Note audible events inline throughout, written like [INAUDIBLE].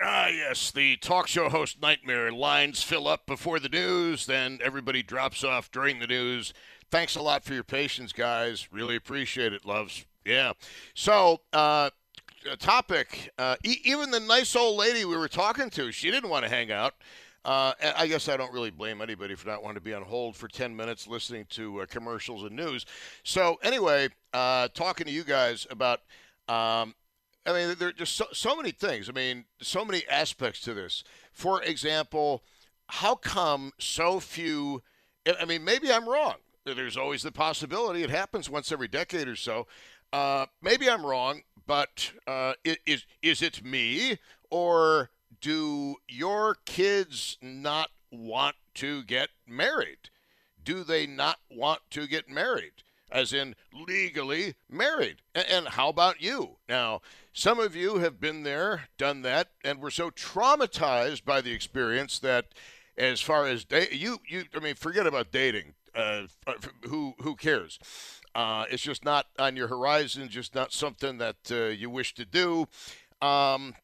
Ah, yes, the talk show host nightmare. Lines fill up before the news, then everybody drops off during the news. Thanks a lot for your patience, guys. Really appreciate it, loves. Yeah. So, uh, topic. Uh, e- even the nice old lady we were talking to, she didn't want to hang out. Uh, I guess I don't really blame anybody for not wanting to be on hold for 10 minutes listening to uh, commercials and news. So, anyway, uh, talking to you guys about, um, I mean, there are just so, so many things. I mean, so many aspects to this. For example, how come so few, I mean, maybe I'm wrong. There's always the possibility it happens once every decade or so. Uh, maybe I'm wrong, but uh, is, is it me or do your kids not want to get married? Do they not want to get married? As in legally married. And how about you? Now, some of you have been there, done that, and were so traumatized by the experience that, as far as da- you, you, I mean, forget about dating. Uh, who who cares? Uh, it's just not on your horizon. Just not something that uh, you wish to do. Um,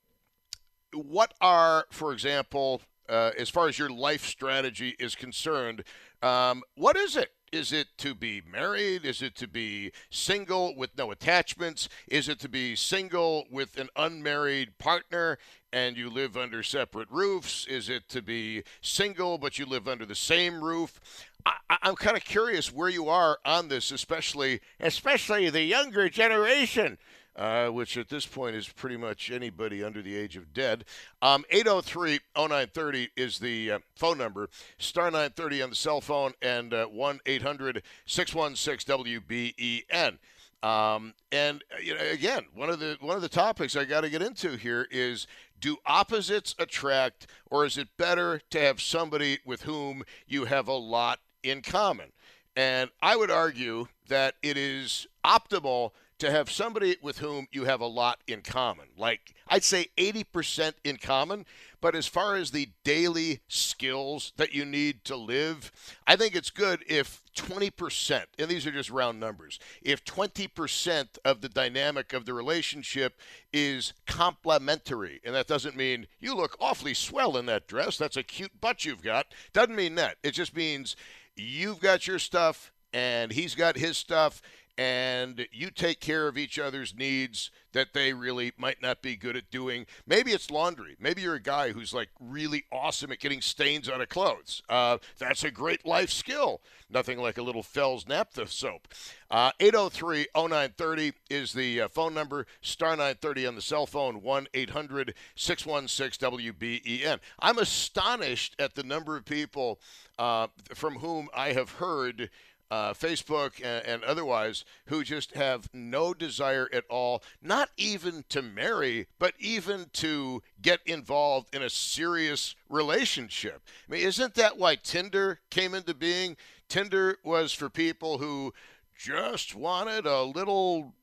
what are, for example, uh, as far as your life strategy is concerned, um, what is it? Is it to be married? Is it to be single with no attachments? Is it to be single with an unmarried partner and you live under separate roofs? Is it to be single but you live under the same roof? I, am kind of curious where you are on this, especially especially the younger generation uh, which at this point is pretty much anybody under the age of dead. Um, 803 0930 is the uh, phone number. Star 930 on the cell phone and uh, 1 800 616 WBEN. Um, and uh, you know, again, one of the one of the topics I got to get into here is: Do opposites attract, or is it better to have somebody with whom you have a lot in common? And I would argue that it is optimal to have somebody with whom you have a lot in common. Like I'd say 80% in common, but as far as the daily skills that you need to live, I think it's good if 20%, and these are just round numbers, if 20% of the dynamic of the relationship is complementary, and that doesn't mean you look awfully swell in that dress, that's a cute butt you've got. Doesn't mean that. It just means you've got your stuff and he's got his stuff and you take care of each other's needs that they really might not be good at doing. Maybe it's laundry. Maybe you're a guy who's like really awesome at getting stains out of clothes. Uh, that's a great life skill. Nothing like a little Fels-Naptha soap. Uh, 803 0930 is the uh, phone number. Star 930 on the cell phone, 1 800 616 WBEN. I'm astonished at the number of people uh, from whom I have heard uh, Facebook and, and, otherwise who just have no desire at all, not even to marry, but even to get involved in a serious relationship. I mean, isn't that why Tinder came into being? Tinder was for people who just wanted a little,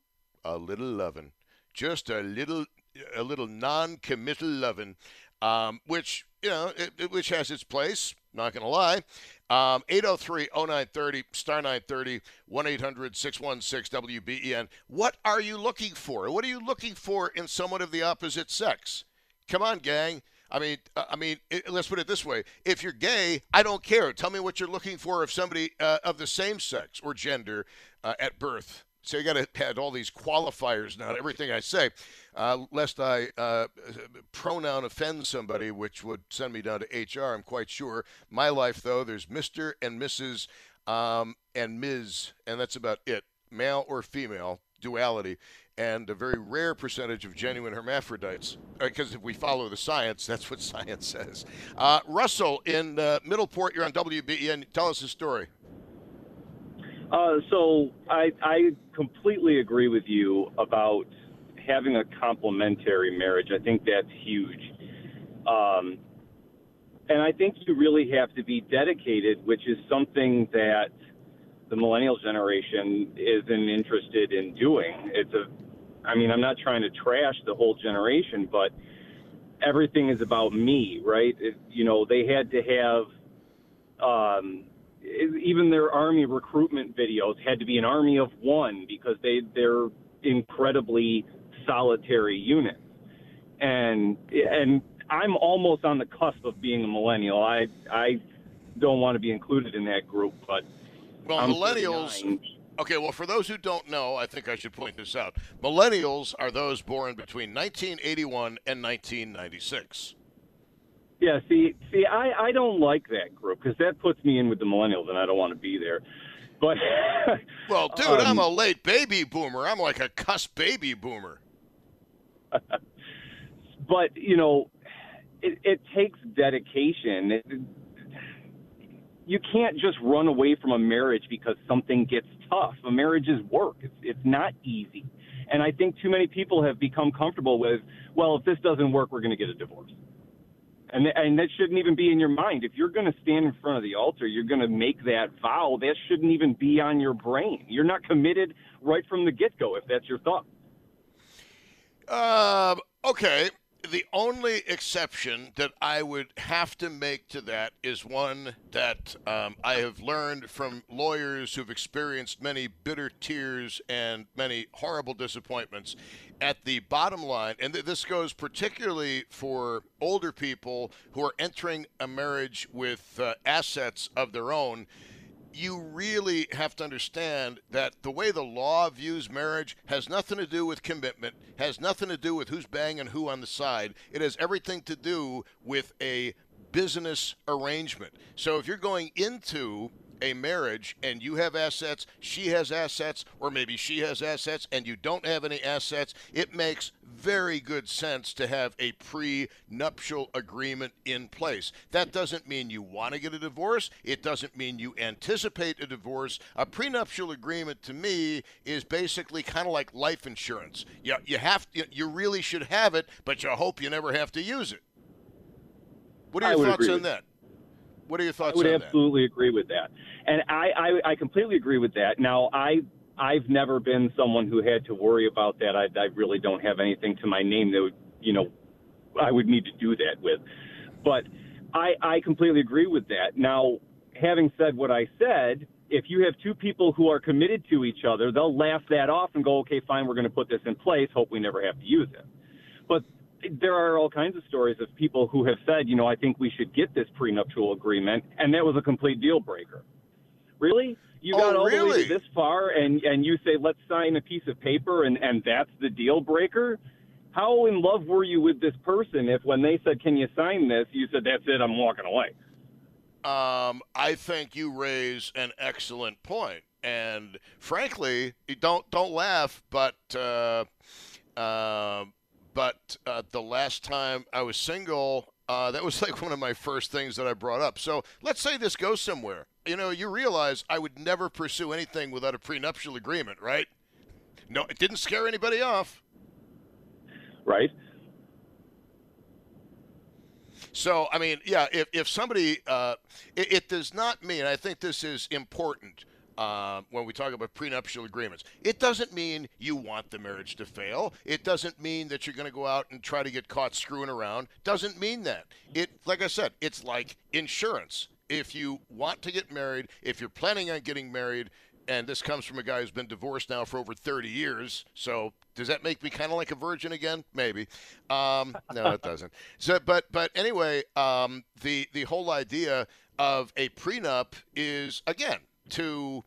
a little loving, just a little, a little non-committal loving, um, which you know, it, it, which has its place. Not going to lie. Um, 803 0930, star 930, 1 800 616 WBEN. What are you looking for? What are you looking for in someone of the opposite sex? Come on, gang. I mean, uh, I mean, it, let's put it this way: if you're gay, I don't care. Tell me what you're looking for of somebody uh, of the same sex or gender uh, at birth. So you got to add all these qualifiers now to everything I say, uh, lest I uh, pronoun offend somebody, which would send me down to HR. I'm quite sure. My life, though, there's Mr. and Mrs. Um, and Ms. and that's about it. Male or female duality and a very rare percentage of genuine hermaphrodites. Because uh, if we follow the science, that's what [LAUGHS] science says. Uh, Russell in uh, Middleport, you're on WBEN. Tell us a story. Uh, so I, I completely agree with you about having a complementary marriage. I think that's huge. Um, and I think you really have to be dedicated, which is something that the millennial generation isn't interested in doing. It's a I mean, I'm not trying to trash the whole generation, but everything is about me, right? It, you know, they had to have, um, even their army recruitment videos had to be an army of one because they they're incredibly solitary units, and and I'm almost on the cusp of being a millennial. I I don't want to be included in that group, but well, I'm millennials. 39. Okay, well, for those who don't know, I think I should point this out. Millennials are those born between 1981 and 1996. Yeah, see, see, I, I don't like that group because that puts me in with the millennials, and I don't want to be there. But [LAUGHS] well, dude, um, I'm a late baby boomer. I'm like a cuss baby boomer. [LAUGHS] but you know, it, it takes dedication. It, you can't just run away from a marriage because something gets tough. A marriage is work. It's it's not easy. And I think too many people have become comfortable with, well, if this doesn't work, we're going to get a divorce. And and that shouldn't even be in your mind. If you're going to stand in front of the altar, you're going to make that vow. That shouldn't even be on your brain. You're not committed right from the get go if that's your thought. Um. Okay the only exception that I would have to make to that is one that um, I have learned from lawyers who've experienced many bitter tears and many horrible disappointments. At the bottom line, and th- this goes particularly for older people who are entering a marriage with uh, assets of their own you really have to understand that the way the law views marriage has nothing to do with commitment, has nothing to do with who's banging who on the side. It has everything to do with a business arrangement. So if you're going into a marriage and you have assets, she has assets, or maybe she has assets and you don't have any assets, it makes very good sense to have a pre-nuptial agreement in place. That doesn't mean you want to get a divorce. It doesn't mean you anticipate a divorce. A prenuptial agreement to me is basically kind of like life insurance. You, you have to, you really should have it, but you hope you never have to use it. What are your thoughts on that? What are your thoughts? I would absolutely that? agree with that, and I, I I completely agree with that. Now I I've never been someone who had to worry about that. I, I really don't have anything to my name that would you know I would need to do that with, but I I completely agree with that. Now having said what I said, if you have two people who are committed to each other, they'll laugh that off and go, okay, fine, we're going to put this in place. Hope we never have to use it. But there are all kinds of stories of people who have said, you know, I think we should get this prenuptial agreement, and that was a complete deal breaker. Really? You oh, got all really? the way this far, and and you say, let's sign a piece of paper, and and that's the deal breaker. How in love were you with this person if when they said, "Can you sign this?" you said, "That's it, I'm walking away." Um, I think you raise an excellent point, and frankly, don't don't laugh, but. Uh, uh, but uh, the last time I was single, uh, that was [LAUGHS] like one of my first things that I brought up. So let's say this goes somewhere. You know, you realize I would never pursue anything without a prenuptial agreement, right? No, it didn't scare anybody off. Right. So, I mean, yeah, if, if somebody, uh, it, it does not mean, I think this is important uh, when we talk about prenuptial agreements. It doesn't mean you want the marriage to fail. It doesn't mean that you're going to go out and try to get caught screwing around. Doesn't mean that. It, like I said, it's like insurance. If you want to get married, if you're planning on getting married, and this comes from a guy who's been divorced now for over 30 years. So does that make me kind of like a virgin again? Maybe. Um, no, it doesn't. [LAUGHS] So, but but anyway, um, the the whole idea of a prenup is again to,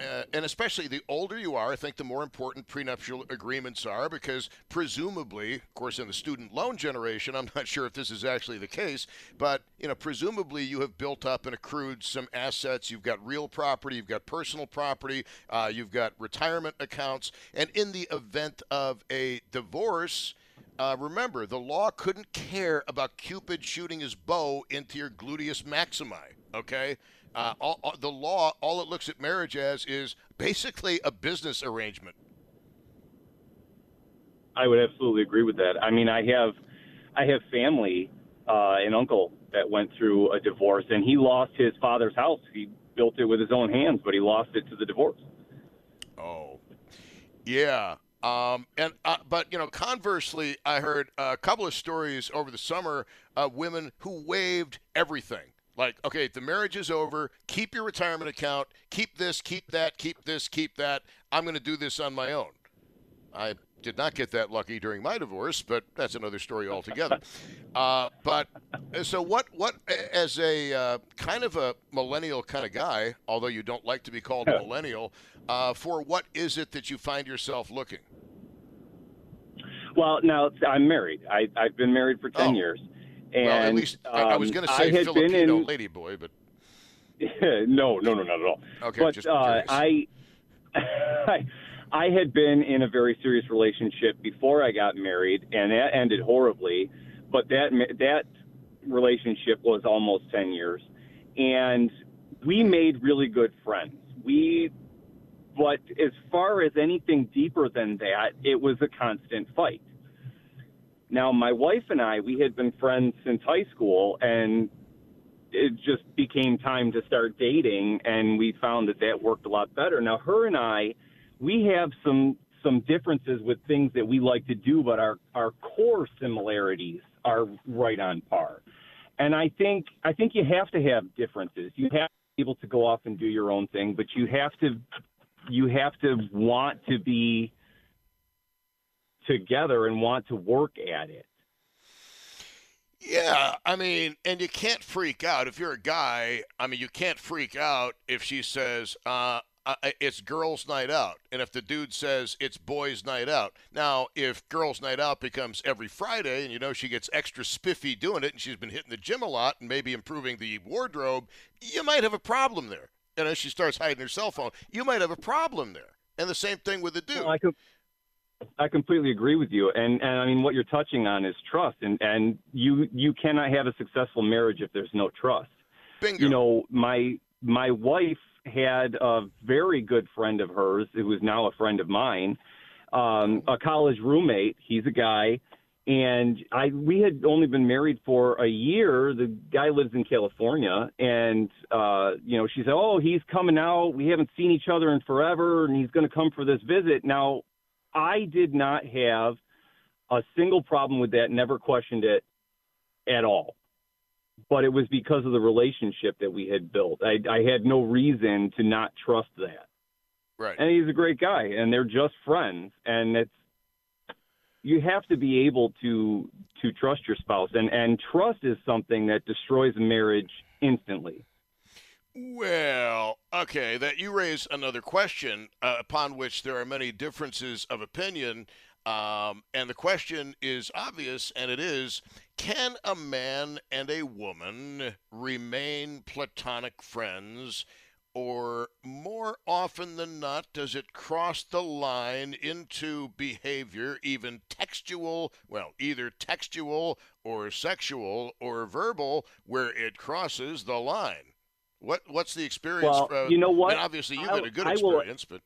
uh, and especially the older you are, I think the more important prenuptial agreements are because presumably, of course, in the student loan generation, I'm not sure if this is actually the case, but you know, presumably you have built up and accrued some assets. You've got real property, you've got personal property, uh, you've got retirement accounts, and in the event of a divorce. Uh, remember, the law couldn't care about Cupid shooting his bow into your gluteus maximi. Okay, uh, all, all, the law, all it looks at marriage as is basically a business arrangement. I would absolutely agree with that. I mean, I have, I have family, uh, an uncle that went through a divorce, and he lost his father's house. He built it with his own hands, but he lost it to the divorce. Oh, yeah. Um, and uh, but you know, conversely, I heard a couple of stories over the summer of women who waived everything. Like, okay, the marriage is over. Keep your retirement account. Keep this. Keep that. Keep this. Keep that. I'm going to do this on my own. I did not get that lucky during my divorce, but that's another story altogether. [LAUGHS] uh, but so what? What as a uh, kind of a millennial kind of guy, although you don't like to be called a millennial, uh, for what is it that you find yourself looking? Well, now I'm married. I, I've been married for ten Oh. years, and well, at least I- I was um, going to say Filipino in, lady boy, but [LAUGHS] no, no, no, not at all. Okay, but just uh. I, [LAUGHS] I, I had been in a very serious relationship before I got married, and that ended horribly. But that that relationship was almost ten years, and we made really good friends. We, but as far as anything deeper than that, it was a constant fight. Now, my wife and I, we had been friends since high school, and it just became time to start dating and we found that that worked a lot better. Now her and i we have some some differences with things that we like to do but our our core similarities are right on par. And i think i think you have to have differences. You have to be able to go off and do your own thing but you have to you have to want to be together and want to work at it Yeah, I mean, and you can't freak out if you're a guy. I mean, you can't freak out if she says uh, uh, it's girls' night out, and if the dude says it's boys' night out. Now, if girls' night out becomes every Friday, and you know she gets extra spiffy doing it, and she's been hitting the gym a lot and maybe improving the wardrobe, you might have a problem there. And as she starts hiding her cell phone, you might have a problem there. And the same thing with the dude. Well, I completely agree with you, and and I mean what you're touching on is trust, and and you you cannot have a successful marriage if there's no trust. Bingo. You know, my my wife had a very good friend of hers who is now a friend of mine, um, a college roommate. He's a guy, and I we had only been married for a year. The guy lives in California, and uh, you know, she said, "Oh, he's coming out. We haven't seen each other in forever, and he's going to come for this visit." Now, I did not have a single problem with that. Never questioned it at all. But it was because of the relationship that we had built. I, I had no reason to not trust that right. and he's a great guy and they're just friends and it's you have to be able to to trust your spouse and and trust is something that destroys a marriage instantly Well, okay, that you raise another question uh, upon which there are many differences of opinion. Um, and the question is obvious, and it is can a man and a woman remain platonic friends, or more often than not, does it cross the line into behavior, even textual, well, either textual or sexual or verbal, where it crosses the line? What What's the experience? Well, uh, you know what? And obviously, you've had a good I will- experience, but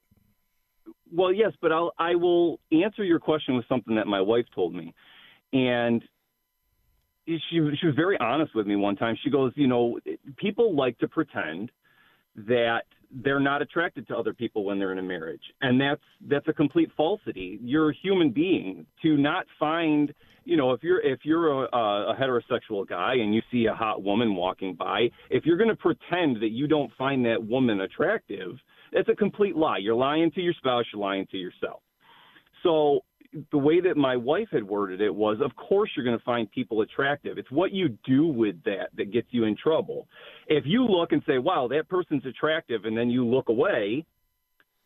well yes but i'll i will answer your question with something that my wife told me and she she was very honest with me one time she goes you know people like to pretend that they're not attracted to other people when they're in a marriage. And that's that's a complete falsity. You're a human being. To not find you know if you're if you're a, a heterosexual guy and you see a hot woman walking by if you're going to pretend that you don't find that woman attractive that's a complete lie. You're lying to your spouse you're lying to yourself. So the way that my wife had worded it was, of course you're going to find people attractive. It's what you do with that that gets you in trouble. If you look and say, "Wow, that person's attractive," and then you look away,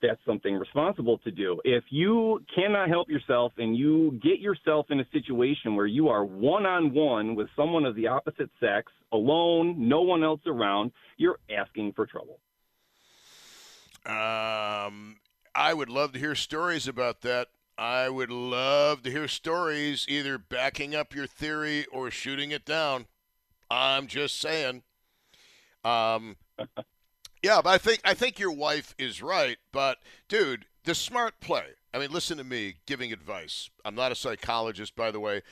that's something responsible to do. If you cannot help yourself and you get yourself in a situation where you are one on one with someone of the opposite sex, alone, no one else around, you're asking for trouble. Um, I would love to hear stories about that. I would love to hear stories either backing up your theory or shooting it down. I'm just saying. Um, [LAUGHS] yeah, but I think I think your wife is right. But dude, the smart play. I mean, listen to me giving advice. I'm not a psychologist, by the way.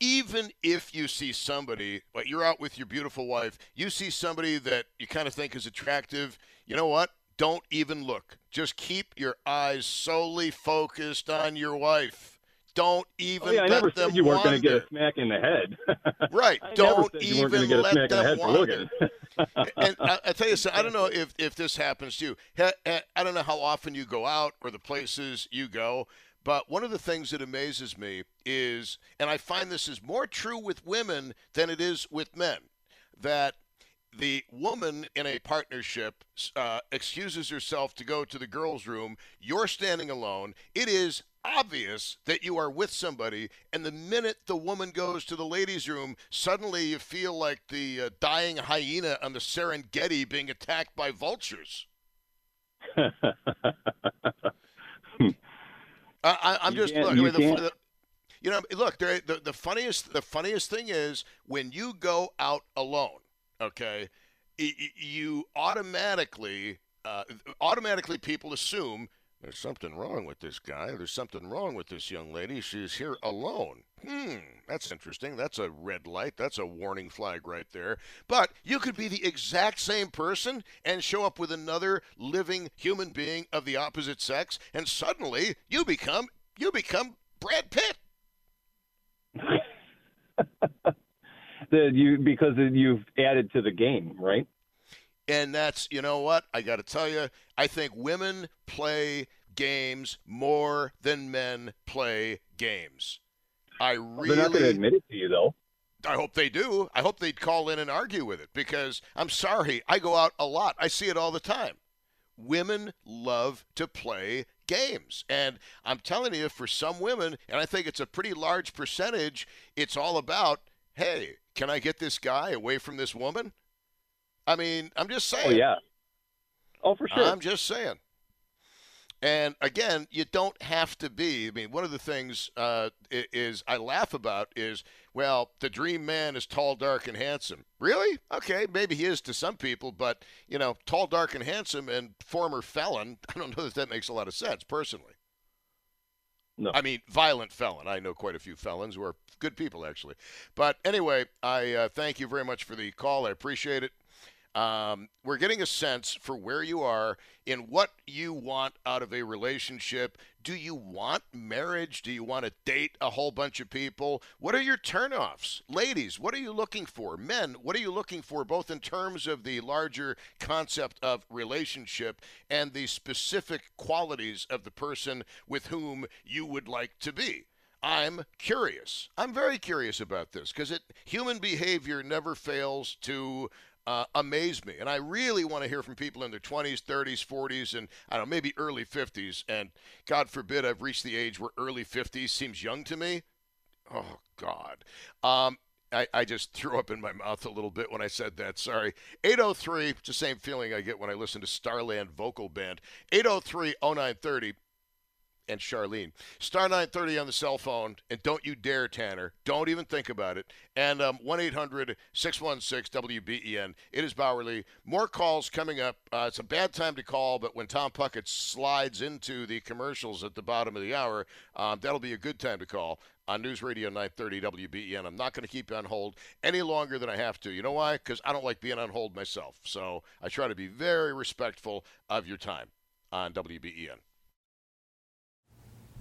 Even if you see somebody, like you're out with your beautiful wife, you see somebody that you kind of think is attractive. You know what? Don't even look. Just keep your eyes solely focused on your wife. Don't oh, even oh, yeah, I let never them said you weren't going to get a smack in the head. [LAUGHS] Right. I Don't said you weren't even gonna get a let in the them wander. looking. [LAUGHS] and I, I tell you something. I don't know if, if this happens to you. I don't know how often you go out or the places you go, but one of the things that amazes me is, and I find this is more true with women than it is with men, that the woman in a partnership uh, excuses herself to go to the girls' room. You're standing alone. It is obvious that you are with somebody, and the minute the woman goes to the ladies' room, suddenly you feel like the uh, dying hyena on the Serengeti being attacked by vultures. [LAUGHS] I, You just look. I mean, the, the, you know, look. The, the funniest the funniest thing is when you go out alone. Okay, you automatically uh, automatically people assume there's something wrong with this guy. There's something wrong with this young lady. She's here alone. Hmm, that's interesting. That's a red light. That's a warning flag right there. But you could be the exact same person and show up with another living human being of the opposite sex, and suddenly you become you become Brad Pitt. [LAUGHS] that you because you've added to the game, right? And that's, you know what? I got to tell you, I think women play games more than men play games. I really. They're not going to admit it to you, though. I hope they do. I hope they'd call in and argue with it because I'm sorry, I go out a lot. I see it all the time. Women love to play games. And I'm telling you, for some women, and I think it's a pretty large percentage, it's all about hey, can I get this guy away from this woman? I mean, I'm just saying. Oh yeah. Oh, for sure. I'm just saying. And again, you don't have to be. I mean, one of the things uh, is I laugh about is, well, the dream man is tall, dark, and handsome. Really? Okay, maybe he is to some people, but you know, tall, dark, and handsome, and former felon. [LAUGHS] I don't know that that makes a lot of sense personally. No. I mean, violent felon. I know quite a few felons who are good people, actually. But anyway, I uh, thank you very much for the call. I appreciate it. Um, we're getting a sense for where you are in what you want out of a relationship. Do you want marriage? Do you want to date a whole bunch of people? What are your turnoffs? Ladies, what are you looking for? Men, what are you looking for, both in terms of the larger concept of relationship and the specific qualities of the person with whom you would like to be? I'm curious. I'm very curious about this because human behavior never fails to uh, amaze me, and I really want to hear from people in their 20s, 30s, 40s, and I don't know, maybe early 50s. And God forbid I've reached the age where early 50s seems young to me. Oh God. Um, I, I just threw up in my mouth a little bit when I said that. Sorry. 803, it's the same feeling I get when I listen to Starland Vocal Band. 803 0930 and Charlene. Star 930 on the cell phone, and don't you dare, Tanner. Don't even think about it. And um, 1 800 616 WBEN. It is Bauerle. More calls coming up. Uh, it's a bad time to call, but when Tom Puckett slides into the commercials at the bottom of the hour, um, that'll be a good time to call on News Radio 930 WBEN. I'm not going to keep you on hold any longer than I have to. You know why? Because I don't like being on hold myself. So I try to be very respectful of your time on WBEN.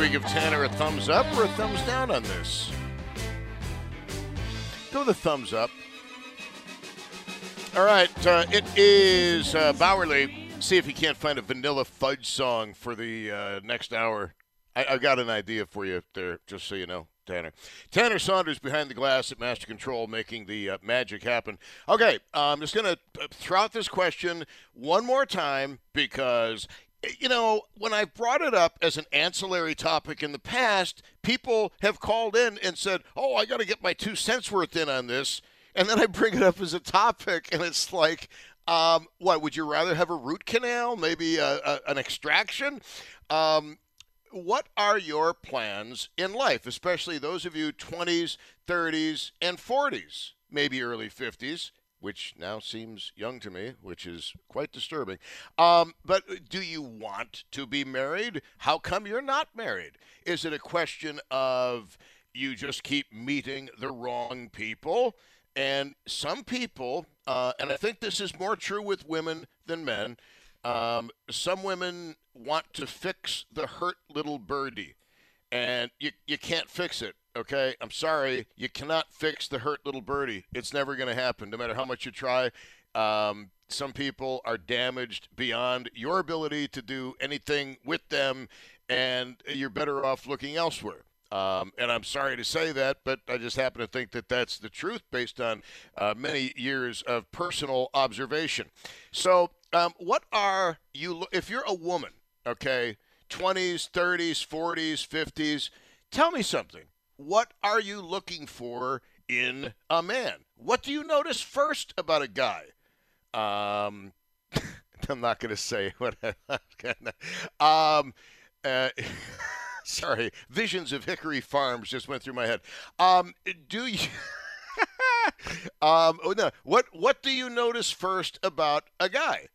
We give Tanner a thumbs up or a thumbs down on this? Go the thumbs up. All right, uh, it is uh, Bauerle. See if you can't find a vanilla fudge song for the uh, next hour. I, I got an idea for you there, just so you know. Tanner. Tanner Saunders behind the glass at Master Control, making the uh, magic happen. Okay, I'm just going to throw out this question one more time because, you know, when I brought it up as an ancillary topic in the past, people have called in and said, oh, I got to get my two cents worth in on this. And then I bring it up as a topic, and it's like, um, what would you rather have a root canal, maybe a, a, an extraction? Um, what are your plans in life, especially those of you 20s, 30s, and 40s, maybe early 50s, which now seems young to me, which is quite disturbing. Um, but do you want to be married? How come you're not married? Is it a question of you just keep meeting the wrong people? And some people, uh, and I think this is more true with women than men, um, some women want to fix the hurt little birdie, and you, you can't fix it. Okay, I'm sorry, you cannot fix the hurt little birdie. It's never going to happen, no matter how much you try. Um, some people are damaged beyond your ability to do anything with them, and you're better off looking elsewhere. Um, and I'm sorry to say that, but I just happen to think that that's the truth based on uh, many years of personal observation. So, um, what are you, if you're a woman, okay, 20s, 30s, 40s, 50s, tell me something. What are you looking for in a man? What do you notice first about a guy? Um, [LAUGHS] I'm not going to say [LAUGHS] what. um, uh, [LAUGHS] sorry, visions of Hickory Farms just went through my head. Um, do you? um, oh, no. What What do you notice first about a guy,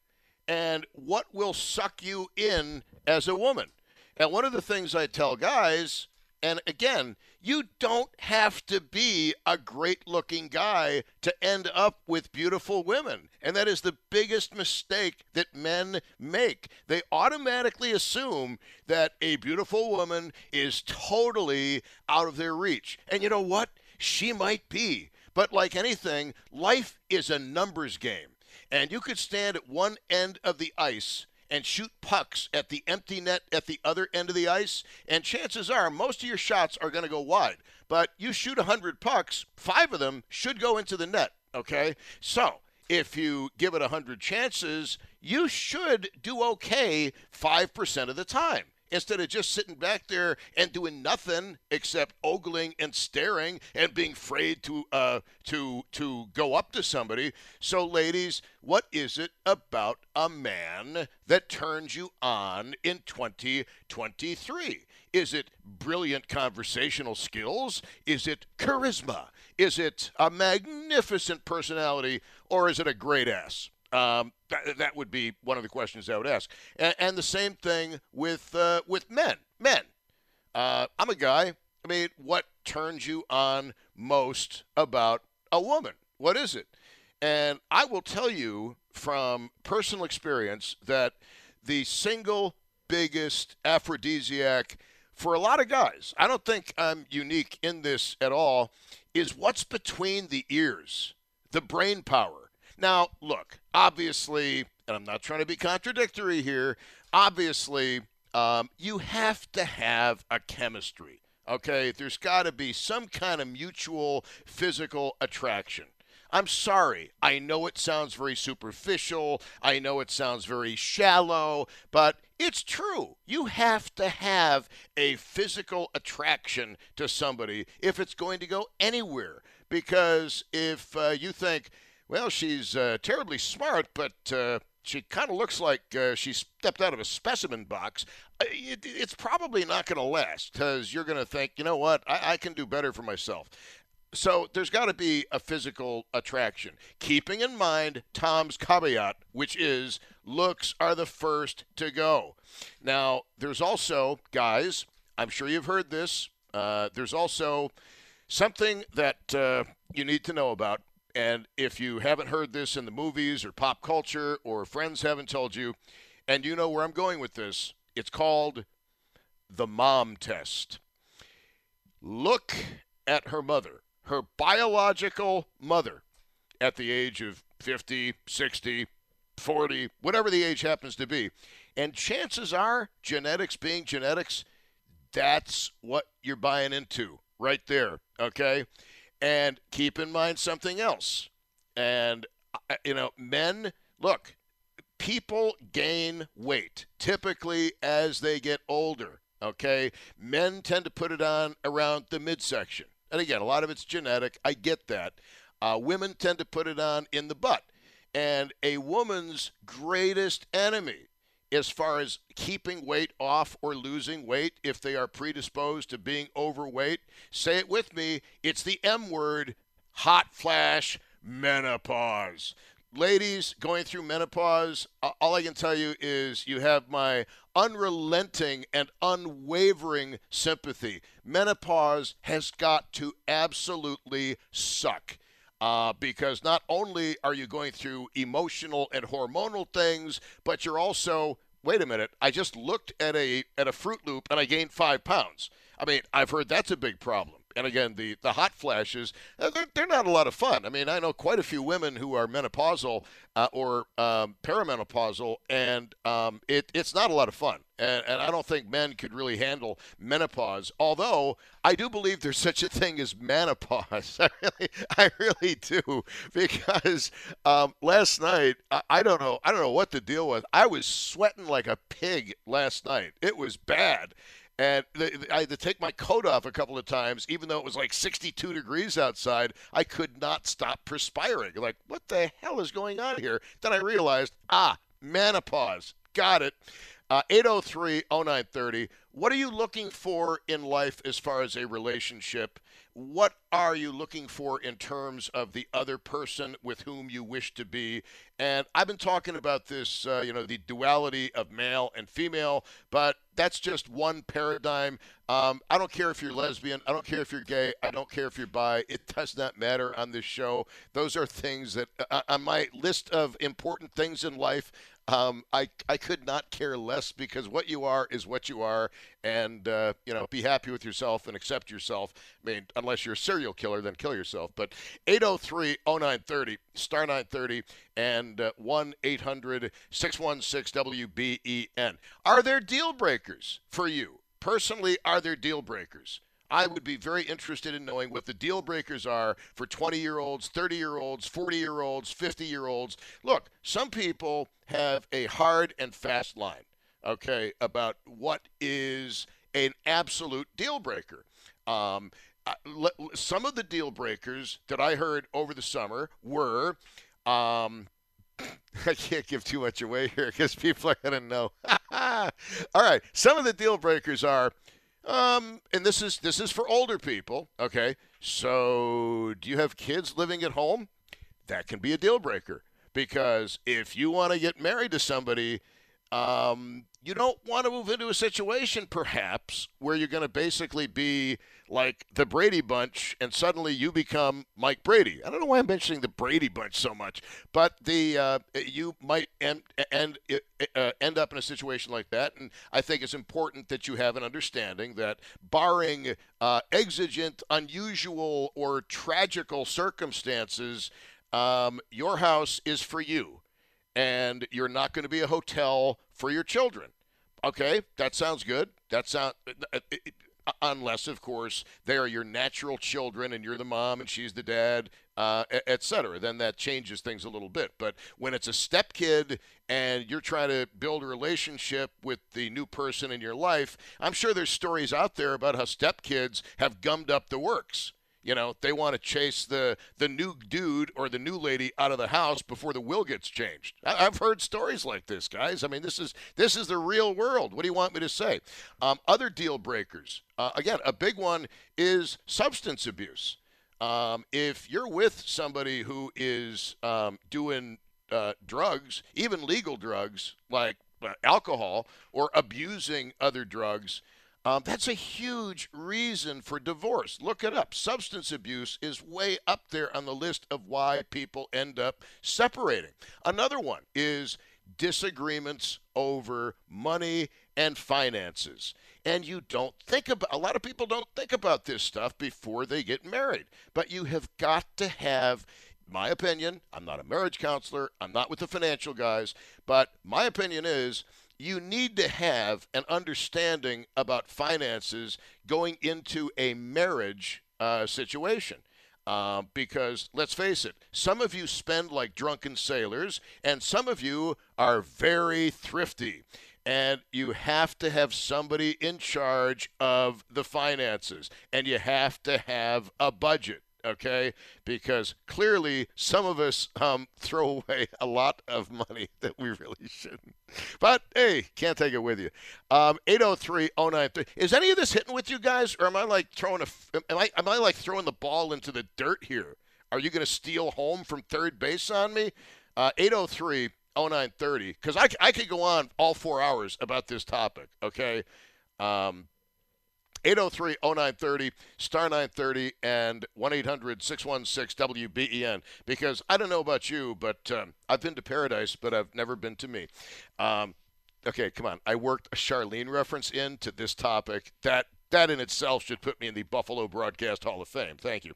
and what will suck you in as a woman? And one of the things I tell guys, and again, you don't have to be a great looking guy to end up with beautiful women. And that is the biggest mistake that men make. They automatically assume that a beautiful woman is totally out of their reach. And you know what? She might be. But like anything, life is a numbers game. And you could stand at one end of the ice and shoot pucks at the empty net at the other end of the ice, and chances are most of your shots are going to go wide. But you shoot 100 pucks, five of them should go into the net, okay? So if you give it 100 chances, you should do okay 5% of the time instead of just sitting back there and doing nothing except ogling and staring and being afraid to uh, to to go up to somebody. So, ladies, what is it about a man that turns you on in 2023? Is it brilliant conversational skills? Is it charisma? Is it a magnificent personality? Or is it a great ass? Um, that, that would be one of the questions I would ask. And, and the same thing with uh, with men. Men. Uh, I'm a guy. I mean, what turns you on most about a woman? What is it? And I will tell you from personal experience that the single biggest aphrodisiac for a lot of guys, I don't think I'm unique in this at all, is what's between the ears, the brain power. Now, look, obviously, and I'm not trying to be contradictory here, obviously, um, you have to have a chemistry. Okay, there's got to be some kind of mutual physical attraction. I'm sorry. I know it sounds very superficial. I know it sounds very shallow, but it's true. You have to have a physical attraction to somebody if it's going to go anywhere. Because if uh, you think, well, she's uh, terribly smart, but uh, she kind of looks like uh, she stepped out of a specimen box. Uh, it, it's probably not going to last because you're going to think, you know what, I, I can do better for myself. So there's got to be a physical attraction. Keeping in mind Tom's caveat, which is looks are the first to go. Now, there's also, guys, I'm sure you've heard this. Uh, there's also something that uh, you need to know about. And if you haven't heard this in the movies or pop culture or friends haven't told you, and you know where I'm going with this, it's called the mom test. Look at her mother her biological mother at the age of 50, 60, 40, whatever the age happens to be. And chances are, genetics being genetics, that's what you're buying into right there, okay? And keep in mind something else. And, uh, you know, men, look, people gain weight typically as they get older, okay? Men tend to put it on around the midsection. And again, a lot of it's genetic. I get that. Uh, women tend to put it on in the butt. And a woman's greatest enemy, as far as keeping weight off or losing weight, if they are predisposed to being overweight, say it with me it's the M word hot flash menopause ladies going through menopause, all I can tell you is you have my unrelenting and unwavering sympathy. Menopause has got to absolutely suck. Uh, because not only are you going through emotional and hormonal things, but you're also wait a minute. I just looked at a at a Froot Loop and I gained five pounds. I mean, I've heard that's a big problem and again, the, the hot flashes, uh, they're, they're not a lot of fun. I mean, I know quite a few women who are menopausal uh, or um, perimenopausal, and um, it, it's not a lot of fun. And, and I don't think men could really handle menopause, although I do believe there's such a thing as menopause. [LAUGHS] I really, I really do, because um, last night, I, I don't know, I don't know what to deal with. I was sweating like a pig last night. It was bad and I had to take my coat off a couple of times, even though it was like 62 degrees outside. I could not stop perspiring. Like, what the hell is going on here? Then I realized, ah, menopause. Got it. Uh, 803 0930. What are you looking for in life as far as a relationship? What are you looking for in terms of the other person with whom you wish to be? And I've been talking about this, uh, you know, the duality of male and female, but that's just one paradigm. Um, I don't care if you're lesbian. I don't care if you're gay. I don't care if you're bi. It does not matter on this show. Those are things that uh, on my list of important things in life. Um, I I could not care less because what you are is what you are, and uh, you know, be happy with yourself and accept yourself. I mean, unless you're a killer, then kill yourself. But 803-0930, star 930, and uh, 1-800-616-WBEN. Are there deal breakers for you? Personally, are there deal breakers? I would be very interested in knowing what the deal breakers are for 20 year olds, 30 year olds, 40 year olds, 50 year olds. Look, some people have a hard and fast line, okay, about what is an absolute deal breaker. Um, some of the deal breakers that I heard over the summer were. Um, [LAUGHS] I can't give too much away here because people are going to know. [LAUGHS] All right, some of the deal breakers are um, and this is this is for older people. Okay, so do you have kids living at home? That can be a deal breaker because if you want to get married to somebody, um, you don't want to move into a situation, perhaps, where you're going to basically be like the Brady Bunch, and suddenly you become Mike Brady. I don't know why I'm mentioning the Brady Bunch so much, but the uh, you might end end uh, end up in a situation like that. And I think it's important that you have an understanding that, barring uh, exigent, unusual, or tragical circumstances, um, your house is for you, and you're not going to be a hotel for your children. Okay, that sounds good. That sound uh, unless of course they are your natural children and you're the mom and she's the dad uh, etc then that changes things a little bit but when it's a step kid and you're trying to build a relationship with the new person in your life i'm sure there's stories out there about how step kids have gummed up the works you know, they want to chase the the new dude or the new lady out of the house before the will gets changed. I, have heard stories like this, guys. I mean, this is this is the real world. What do you want me to say? Um, other deal breakers. Uh, again, a big one is substance abuse. Um, if you're with somebody who is um, doing uh, drugs, even legal drugs like uh, alcohol, or abusing other drugs, um, that's a huge reason for divorce. Look it up. Substance abuse is way up there on the list of why people end up separating. Another one is disagreements over money and finances. And you don't think about a lot of people don't think about this stuff before they get married. But you have got to have my opinion, I'm not a marriage counselor, I'm not with the financial guys, but my opinion is you need to have an understanding about finances going into a marriage uh, situation. Uh, because let's face it, some of you spend like drunken sailors, and some of you are very thrifty. And you have to have somebody in charge of the finances, and you have to have a budget okay? Because clearly some of us um, throw away [LAUGHS] a lot of money [LAUGHS] that we really shouldn't. But hey, can't take it with you. Um, 803-093. Is any of this hitting with you guys, or am I like throwing a? Am I am I like throwing the ball into the dirt here? Are you going to steal home from third base on me? Uh, 803 0930 because I, I could go on all four hours about this topic okay um, 803 0930, star 930, and 1 800 616 WBEN. Because I don't know about you, but um, I've been to paradise, but I've never been to me. Um, okay, come on. I worked a Charlene reference into this topic. That that in itself should put me in the Buffalo Broadcast Hall of Fame. Thank you.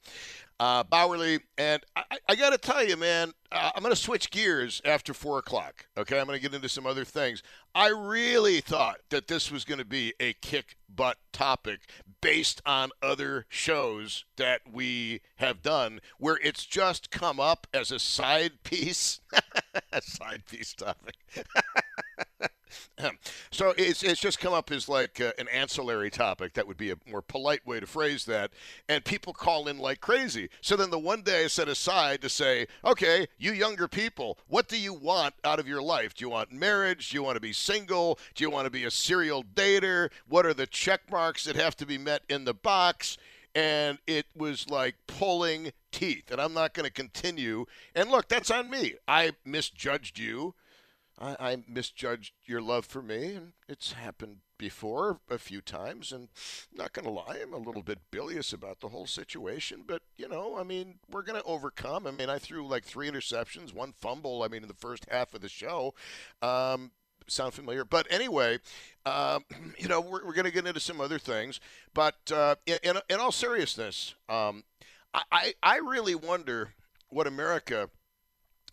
Uh, Bauerle, and I, I got to tell you, man, uh, I'm going to switch gears after 4 o'clock. Okay, I'm going to get into some other things. I really thought that this was going to be a kick butt topic based on other shows that we have done where it's just come up as a side piece. a [LAUGHS] side piece topic. [LAUGHS] [CLEARS THROAT] so it's it's just come up as like uh, an ancillary topic. That would be a more polite way to phrase that. And people call in like crazy. So then the one day I set aside to say, okay, you younger people, what do you want out of your life? Do you want marriage? Do you want to be single? Do you want to be a serial dater? What are the check marks that have to be met in the box? and it was like pulling teeth. And I'm not going to continue. And look, that's on me. I misjudged you. I, I misjudged your love for me, and it's happened before a few times. And not going to lie, I'm a little bit bilious about the whole situation. But, you know, I mean, we're going to overcome. I mean, I threw like three interceptions, one fumble, I mean, in the first half of the show. Um, sound familiar? But anyway, uh, [CLEARS THROAT] you know, we're, we're going to get into some other things. But uh, in, in, all seriousness, um, I, I really wonder what America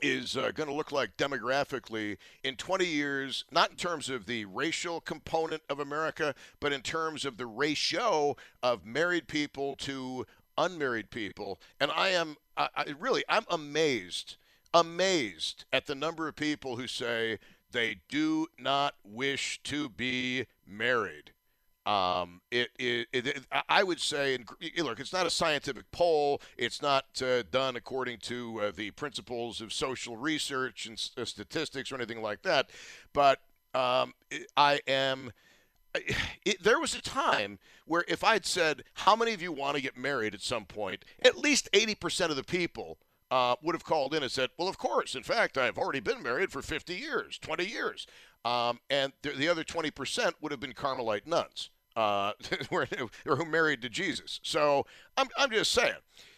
is uh, going to look like demographically in 20 years, not in terms of the racial component of America, but in terms of the ratio of married people to unmarried people. And I am, I, I really, I'm amazed, amazed at the number of people who say they do not wish to be married. Um, it, it, it, I would say, and look, it's not a scientific poll. It's not uh, done according to uh, the principles of social research and uh, statistics or anything like that. But um, I am. [SIGHS] It, there was a time where if I'd said, How many of you want to get married at some point? At least 80% of the people uh, would have called in and said, Well, of course. In fact, I've already been married for 50 years, 20 years. um, and the, the other 20% would have been Carmelite nuns uh, [LAUGHS] or who married to Jesus. So I'm, I'm just saying.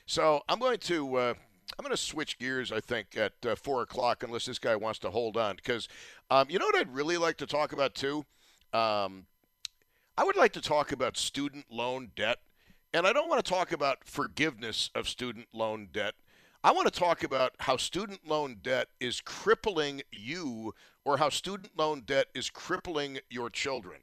So I'm going to uh, I'm going to switch gears. I think at uh, four o'clock, unless this guy wants to hold on, because um, you know what I'd really like to talk about too. Um, I would like to talk about student loan debt, and I don't want to talk about forgiveness of student loan debt. I want to talk about how student loan debt is crippling you or how student loan debt is crippling your children.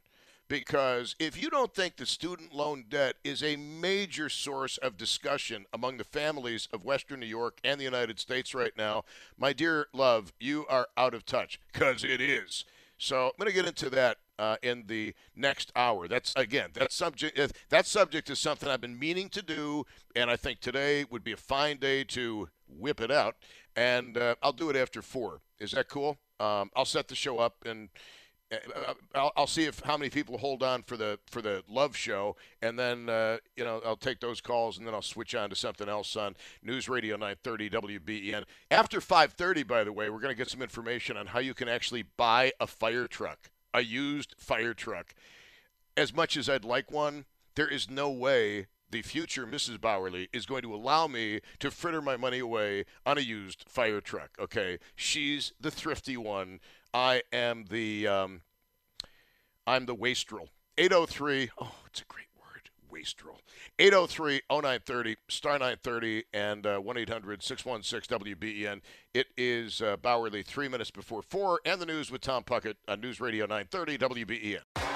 Because if you don't think the student loan debt is a major source of discussion among the families of Western New York and the United States right now, my dear love, you are out of touch because it is. So I'm going to get into that uh, in the next hour. That's again that subject. Uh, that subject is something I've been meaning to do, and I think today would be a fine day to whip it out. And uh, I'll do it after four. Is that cool? Um, I'll set the show up and. Uh, I'll, I'll, see if how many people hold on for the for the love show, and then uh, you know I'll take those calls, and then I'll switch on to something else on News Radio 930 WBEN. After 5:30, by the way, we're going to get some information on how you can actually buy a fire truck a used fire truck. As much as I'd like one, there is no way the future Mrs. Bauerle is going to allow me to fritter my money away on a used fire truck. Okay, she's the thrifty one. I am the um, I'm the wastrel. 803. Oh, it's a great word, wastrel. 803 0930, star 930, and 1 800 616 WBEN. It is uh, Bauerle, three minutes before four, and the news with Tom Puckett on News Radio 930 WBEN.